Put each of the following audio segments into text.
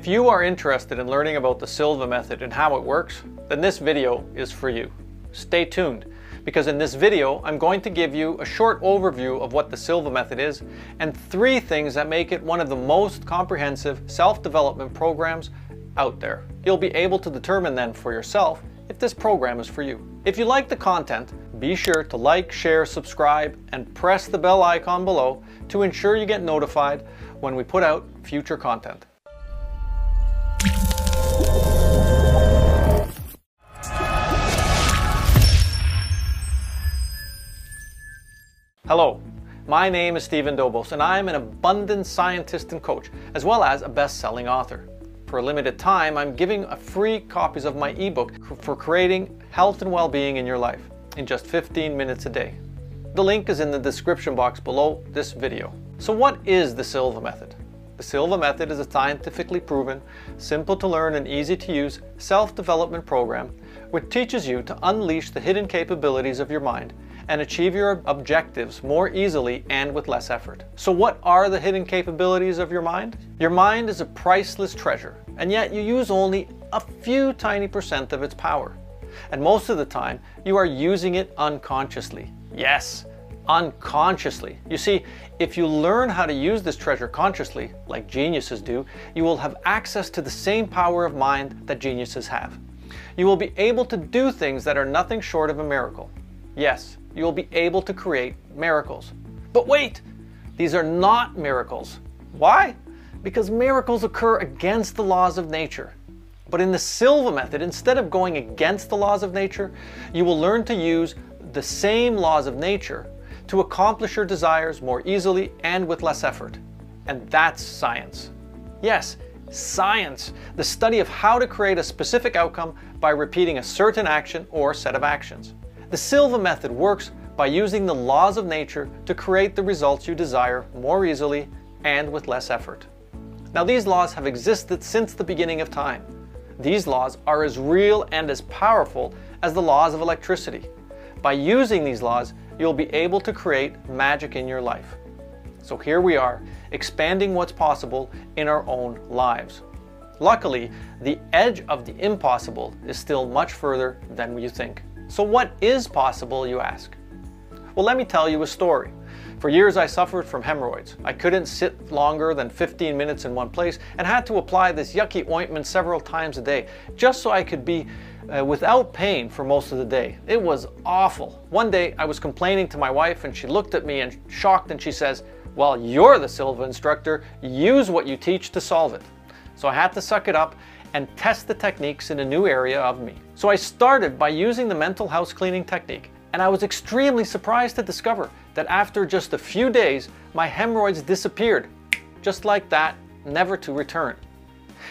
If you are interested in learning about the Silva method and how it works, then this video is for you. Stay tuned, because in this video, I'm going to give you a short overview of what the Silva method is and three things that make it one of the most comprehensive self-development programs out there. You'll be able to determine then for yourself if this program is for you. If you like the content, be sure to like, share, subscribe, and press the bell icon below to ensure you get notified when we put out future content. Hello, my name is Stephen Dobos and I am an abundant scientist and coach, as well as a best-selling author. For a limited time, I'm giving free copies of my ebook for creating health and well-being in your life in just 15 minutes a day. The link is in the description box below this video. So what is the Silva method? The Silva method is a scientifically proven, simple to learn and easy to use self-development program which teaches you to unleash the hidden capabilities of your mind and achieve your objectives more easily and with less effort. So what are the hidden capabilities of your mind? Your mind is a priceless treasure, and yet you use only a few tiny percent of its power. And most of the time, you are using it unconsciously. Yes, unconsciously. You see, if you learn how to use this treasure consciously, like geniuses do, you will have access to the same power of mind that geniuses have. You will be able to do things that are nothing short of a miracle. Yes, you will be able to create miracles. But wait, these are not miracles. Why? Because miracles occur against the laws of nature. But in the Silva method, instead of going against the laws of nature, you will learn to use the same laws of nature to accomplish your desires more easily and with less effort. And that's science. Yes, science, the study of how to create a specific outcome by repeating a certain action or set of actions. The Silva method works by using the laws of nature to create the results you desire more easily and with less effort. Now these laws have existed since the beginning of time. These laws are as real and as powerful as the laws of electricity. By using these laws, you'll be able to create magic in your life. So here we are, expanding what's possible in our own lives. Luckily, the edge of the impossible is still much further than you think. So what is possible, you ask? Well, let me tell you a story. For years I suffered from hemorrhoids. I couldn't sit longer than 15 minutes in one place and had to apply this yucky ointment several times a day just so I could be uh, without pain for most of the day. It was awful. One day I was complaining to my wife and she looked at me and shocked and she says, well, you're the Silva instructor. Use what you teach to solve it. So I had to suck it up and test the techniques in a new area of me. So I started by using the mental house cleaning technique, and I was extremely surprised to discover that after just a few days, my hemorrhoids disappeared, just like that, never to return.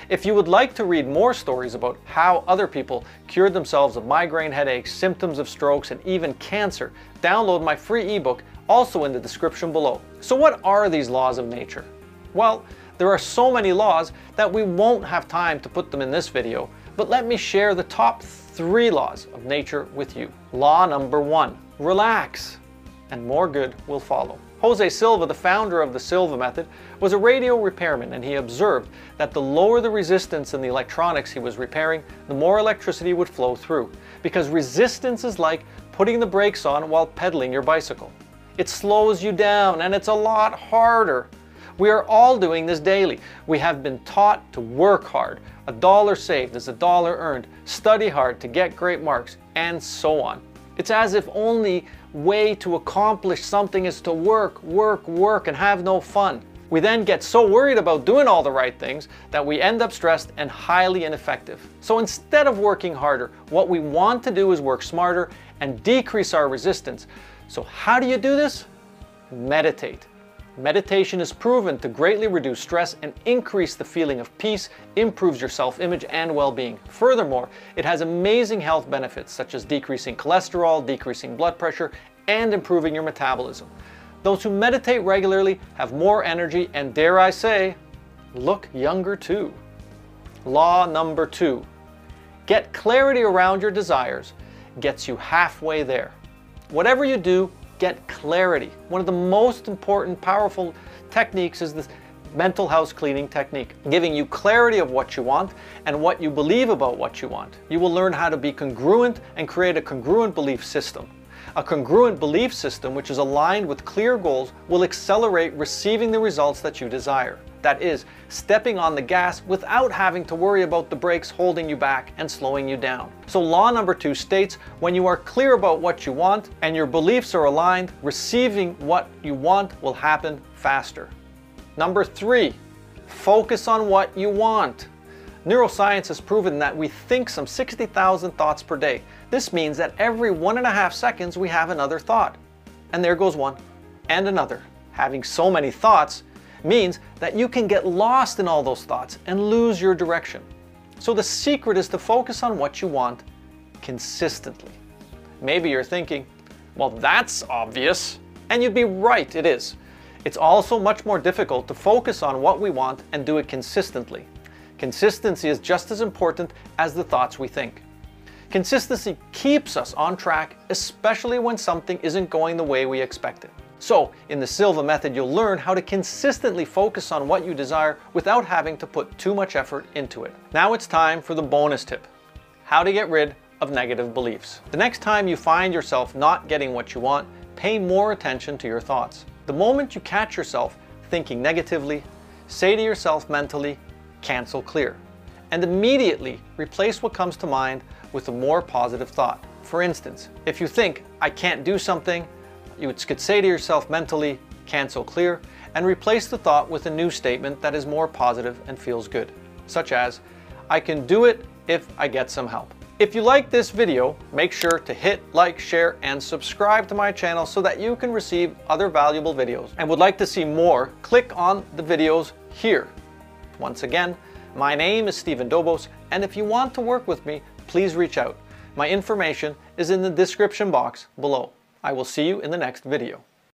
If you would like to read more stories about how other people cured themselves of migraine headaches, symptoms of strokes, and even cancer, download my free ebook also in the description below. So what are these laws of nature? Well, there are so many laws that we won't have time to put them in this video, but let me share the top three laws of nature with you. Law number one, relax, and more good will follow. Jose Silva, the founder of the Silva method, was a radio repairman and he observed that the lower the resistance in the electronics he was repairing, the more electricity would flow through. Because resistance is like putting the brakes on while pedaling your bicycle. It slows you down and it's a lot harder. We are all doing this daily. We have been taught to work hard. A dollar saved is a dollar earned. Study hard to get great marks, and so on. It's as if only way to accomplish something is to work, work, work, and have no fun. We then get so worried about doing all the right things that we end up stressed and highly ineffective. So instead of working harder, what we want to do is work smarter and decrease our resistance. So how do you do this? Meditate. Meditation is proven to greatly reduce stress and increase the feeling of peace, improves your self-image and well-being. Furthermore, it has amazing health benefits such as decreasing cholesterol, decreasing blood pressure, and improving your metabolism. Those who meditate regularly have more energy and dare I say, look younger too. Law number two, get clarity around your desires gets you halfway there. Whatever you do, get clarity. One of the most important, powerful techniques is the mental house cleaning technique, giving you clarity of what you want and what you believe about what you want. You will learn how to be congruent and create a congruent belief system. A congruent belief system which is aligned with clear goals will accelerate receiving the results that you desire. That is, stepping on the gas without having to worry about the brakes holding you back and slowing you down. So law number two states, when you are clear about what you want and your beliefs are aligned, receiving what you want will happen faster. Number three, focus on what you want. Neuroscience has proven that we think some 60,000 thoughts per day. This means that every one and a half seconds we have another thought. And there goes one, and another. Having so many thoughts means that you can get lost in all those thoughts and lose your direction. So the secret is to focus on what you want consistently. Maybe you're thinking, well, that's obvious. And you'd be right, it is. It's also much more difficult to focus on what we want and do it consistently. Consistency is just as important as the thoughts we think. Consistency keeps us on track, especially when something isn't going the way we expected. So, in the Silva method, you'll learn how to consistently focus on what you desire without having to put too much effort into it. Now it's time for the bonus tip, how to get rid of negative beliefs. The next time you find yourself not getting what you want, pay more attention to your thoughts. The moment you catch yourself thinking negatively, say to yourself mentally, cancel clear, and immediately replace what comes to mind with a more positive thought. For instance, if you think, I can't do something, you could say to yourself mentally, cancel clear, and replace the thought with a new statement that is more positive and feels good, such as, I can do it if I get some help. If you like this video, make sure to hit like, share, and subscribe to my channel so that you can receive other valuable videos. And would like to see more, click on the videos here. Once again, my name is Stephen Dobos, and if you want to work with me, please reach out. My information is in the description box below. I will see you in the next video.